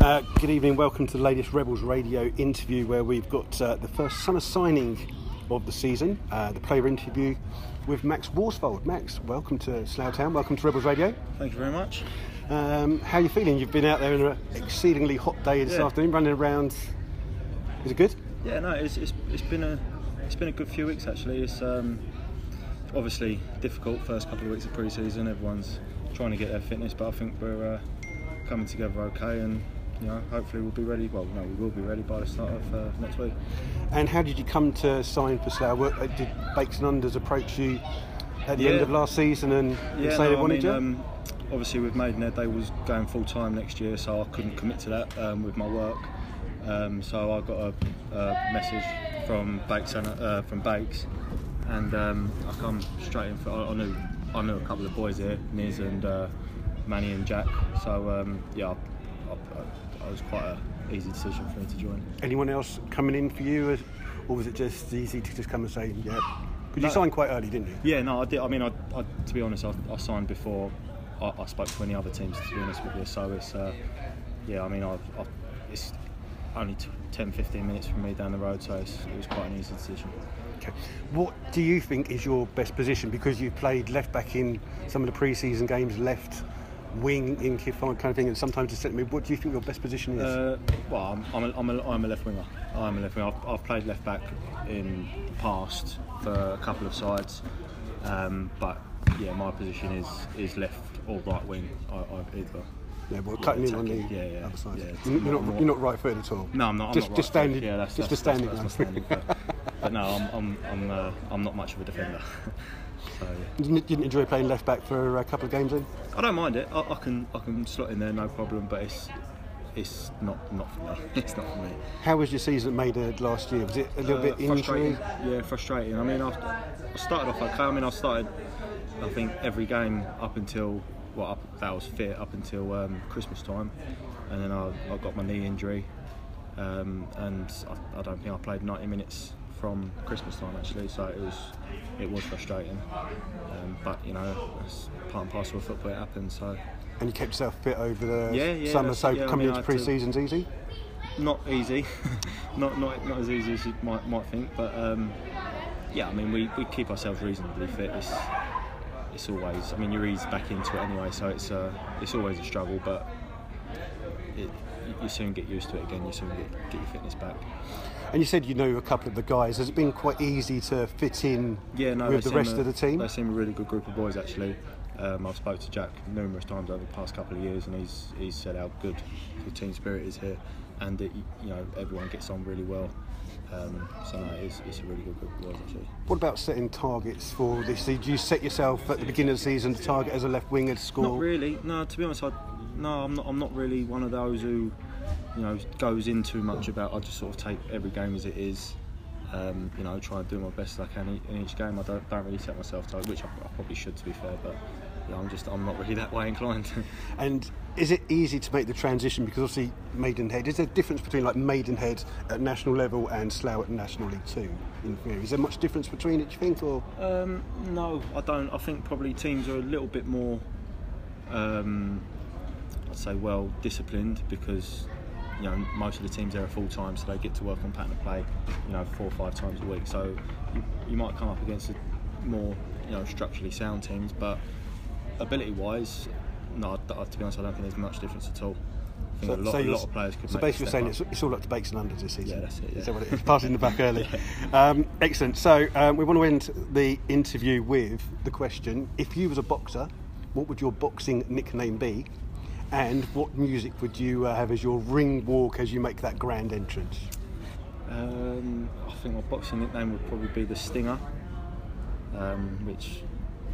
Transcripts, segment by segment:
Uh, good evening, welcome to the latest Rebels Radio interview where we've got uh, the first summer signing of the season, uh, the player interview with Max Worsfold. Max, welcome to Slough Town, welcome to Rebels Radio. Thank you very much. Um, how are you feeling? You've been out there on an exceedingly hot day this Yeah. afternoon, running around. Is it good? Yeah, no, it's, it's, it's been a it's been a good few weeks actually. It's um, obviously difficult first couple of weeks of pre-season. Everyone's trying to get their fitness, but I think we're uh, coming together okay, and you know hopefully we'll be ready. Well, no, we will be ready by the start of uh, next week. And how did you come to sign for Slough? Did Bakes and Unders approach you at the end of last season and Yeah, say they no, I wanted mean, you? um, obviously with Maidenhead they was going full time next year, so I couldn't commit to that um, with my work. Um, so I got a, a message from Bakes and, uh, from Bakes, and um, I come straight in. For, I, I knew I knew a couple of boys here, Niz and uh, Manny and Jack. So um, yeah, I, I, I, it was quite an easy decision for me to join. Anyone else coming in for you, or was it just easy to just come and say, yeah? Because you No. signed quite early, didn't you? Yeah, no, I did. I mean, I, I, to be honest, I, I signed before I, I spoke to any other teams. To be honest with you, so it's uh, yeah. I mean, I've, I've, it's only t- 10, 15 minutes from me down the road, so it's, it was quite an easy decision. Okay. What do you think is your best position? Because you've played left back in some of the pre-season games, left wing in kind of thing, and sometimes a centre mid. What do you think your best position is? Uh, well, I'm, I'm, a, I'm, a, I'm a left winger. I'm a left winger. I've, I've played left back in the past for a couple of sides, um, but yeah, my position is is left or right wing. I, I either. yeah, well, cutting in on the. Yeah, yeah, other side. yeah. You're, not, more- you're not right footed at all. No, I'm not. I'm Just- not just standing- Yeah, that's, just that's, a standing that's, that's one. standing. But, but no, I'm I'm I'm, uh, I'm not much of a defender. so you didn't enjoy playing left back for a couple of games then? I don't mind it. I, I can I can slot in there, no problem. But it's it's not not for me. It's not for me. How was your season made last year? Was it a little Uh, bit injury? frustrating. Yeah, frustrating. I mean, I, I started off okay. I mean, I started, I think, every game up until well, up, that was fit up until um, Christmas time, and then I, I got my knee injury, um, and I, I don't think I played 90 minutes from Christmas time actually. So it was it was frustrating, um, but you know, that's part and parcel of football. It happens. So And you kept yourself fit over the Yeah, yeah, summer, so yeah, I coming mean, into had to- pre-season's easy. not easy, not not not as easy as you might might think, but um, yeah, I mean we, we keep ourselves reasonably fit. It's it's always, I mean you're eased back into it anyway, so it's uh, it's always a struggle, but it, you- you soon get used to it again. You soon get, get your fitness back. And you said you know a couple of the guys. Has it been quite easy to fit in Yeah, no, with the rest seem of the team? They seem a really good group of boys actually. Um, I've spoke to Jack numerous times over the past couple of years, and he's he's said how good the team spirit is here, and that you know everyone gets on really well. Um, so no, it's, it's a really good group of boys actually. What about setting targets for this? Did you set yourself at the beginning of the season to target as a left winger to score? Not really. No, to be honest, I, no, I'm not. I'm not really one of those who, you know, goes in too much about. I just sort of take every game as it is. Um, you know, try and do my best as I can in each game. I don't, don't really set myself targets, which I, I probably should, to be fair. But yeah, I'm just, I'm not really that way inclined. And is it easy to make the transition? Because obviously Maidenhead, is there a difference between like Maidenhead at national level and Slough at National League Two? In theory, is there much difference between it? Do you think, or Um, no, I don't. I think probably teams are a little bit more, um, I'd say, well disciplined because you know most of the teams there are full time, so they get to work on pattern of play, you know, four or five times a week. So you, you might come up against a more, you know, structurally sound teams, but ability wise, no. I, to be honest, I don't think there's much difference at all. A lot, a lot of players could So basically, you're saying it's, it's all up to Bakes and Unders this season. Yeah, that's it, Is yeah. that what it is? Passing the back early. um, excellent. So um, we want to end the interview with the question: If you was a boxer, what would your boxing nickname be? And what music would you uh, have as your ring walk as you make that grand entrance? Um, I think my boxing nickname would probably be the Stinger, um, which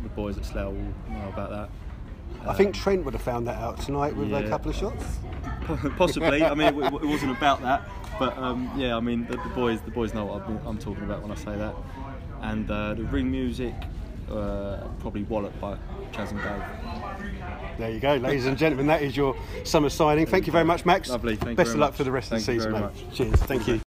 the boys at Slough will know about that. I think Trent would have found that out tonight with a couple of shots. Possibly. I mean, it, it wasn't about that, but um, yeah. I mean, the, the boys, the boys know what been, I'm talking about when I say that. And uh, the ring music, uh, probably "Wallop" by Chas and Dave. There you go, ladies and gentlemen. That is your summer signing. Thank you very much, Max. Lovely, thank you Best of luck much. for the rest of Thank the you season, very mate. much. Cheers. Thank you.